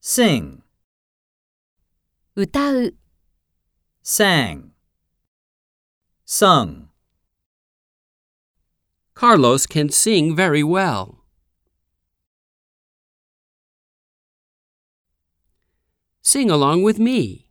sing, 歌う、sang, sung. Carlos can sing very well. Sing along with me.